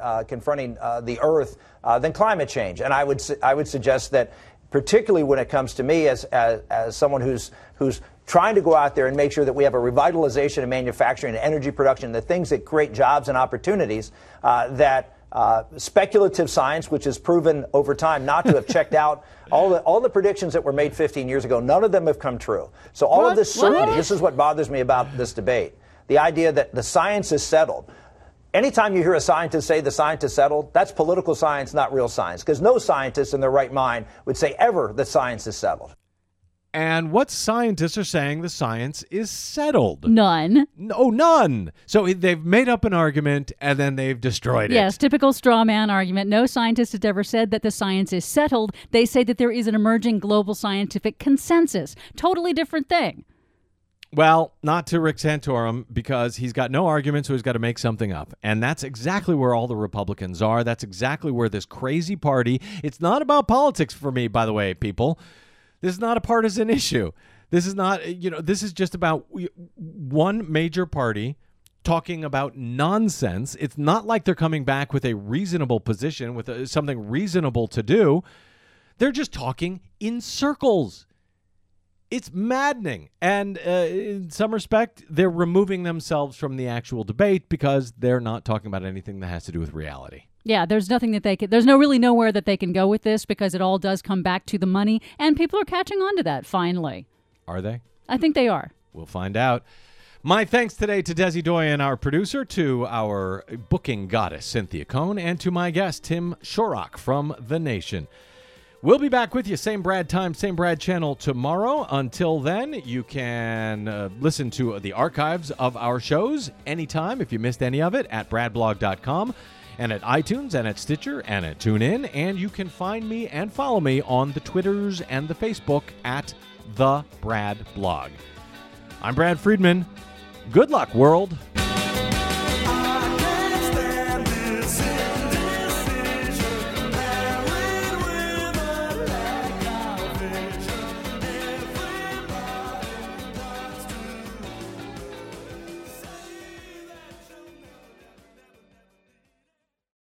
Speaker 8: uh, confronting uh, the Earth uh, than climate change. And I would su- I would suggest that, particularly when it comes to me as as, as someone who's who's trying to go out there and make sure that we have a revitalization of manufacturing and energy production, the things that create jobs and opportunities, uh, that. Uh, speculative science, which has proven over time not to have checked out all the all the predictions that were made 15 years ago, none of them have come true. So all
Speaker 2: What?
Speaker 8: of this certainty,
Speaker 2: What?
Speaker 8: this is what bothers me about this debate: the idea that the science is settled. Anytime you hear a scientist say the science is settled, that's political science, not real science. Because no scientist in their right mind would say ever that science is settled.
Speaker 2: And what scientists are saying the science is settled.
Speaker 3: None.
Speaker 2: No, oh, none. So they've made up an argument and then they've destroyed it.
Speaker 3: Yes, typical straw man argument. No scientist has ever said that the science is settled. They say that there is an emerging global scientific consensus. Totally different thing.
Speaker 2: Well, not to Rick Santorum because he's got no argument, so he's got to make something up. And that's exactly where all the Republicans are. That's exactly where this crazy party. It's not about politics for me, by the way, people. This is not a partisan issue. This is not, you know, this is just about one major party talking about nonsense. It's not like they're coming back with a reasonable position, with a, something reasonable to do. They're just talking in circles. It's maddening. And uh, in some respect, they're removing themselves from the actual debate because they're not talking about anything that has to do with reality.
Speaker 3: Yeah, there's nothing that they can. There's no really nowhere that they can go with this because it all does come back to the money, and people are catching on to that finally.
Speaker 2: Are they?
Speaker 3: I think they are.
Speaker 2: We'll find out. My thanks today to Desi Doyen, our producer, to our booking goddess, Cynthia Cohn, and to my guest, Tim Shorrock from The Nation. We'll be back with you, same Brad time, same Brad channel tomorrow. Until then, you can uh, listen to the archives of our shows anytime if you missed any of it at bradblog.com and at iTunes and at Stitcher and at TuneIn. And you can find me and follow me on the Twitters and the Facebook at The Brad Blog. I'm Brad Friedman. Good luck, world.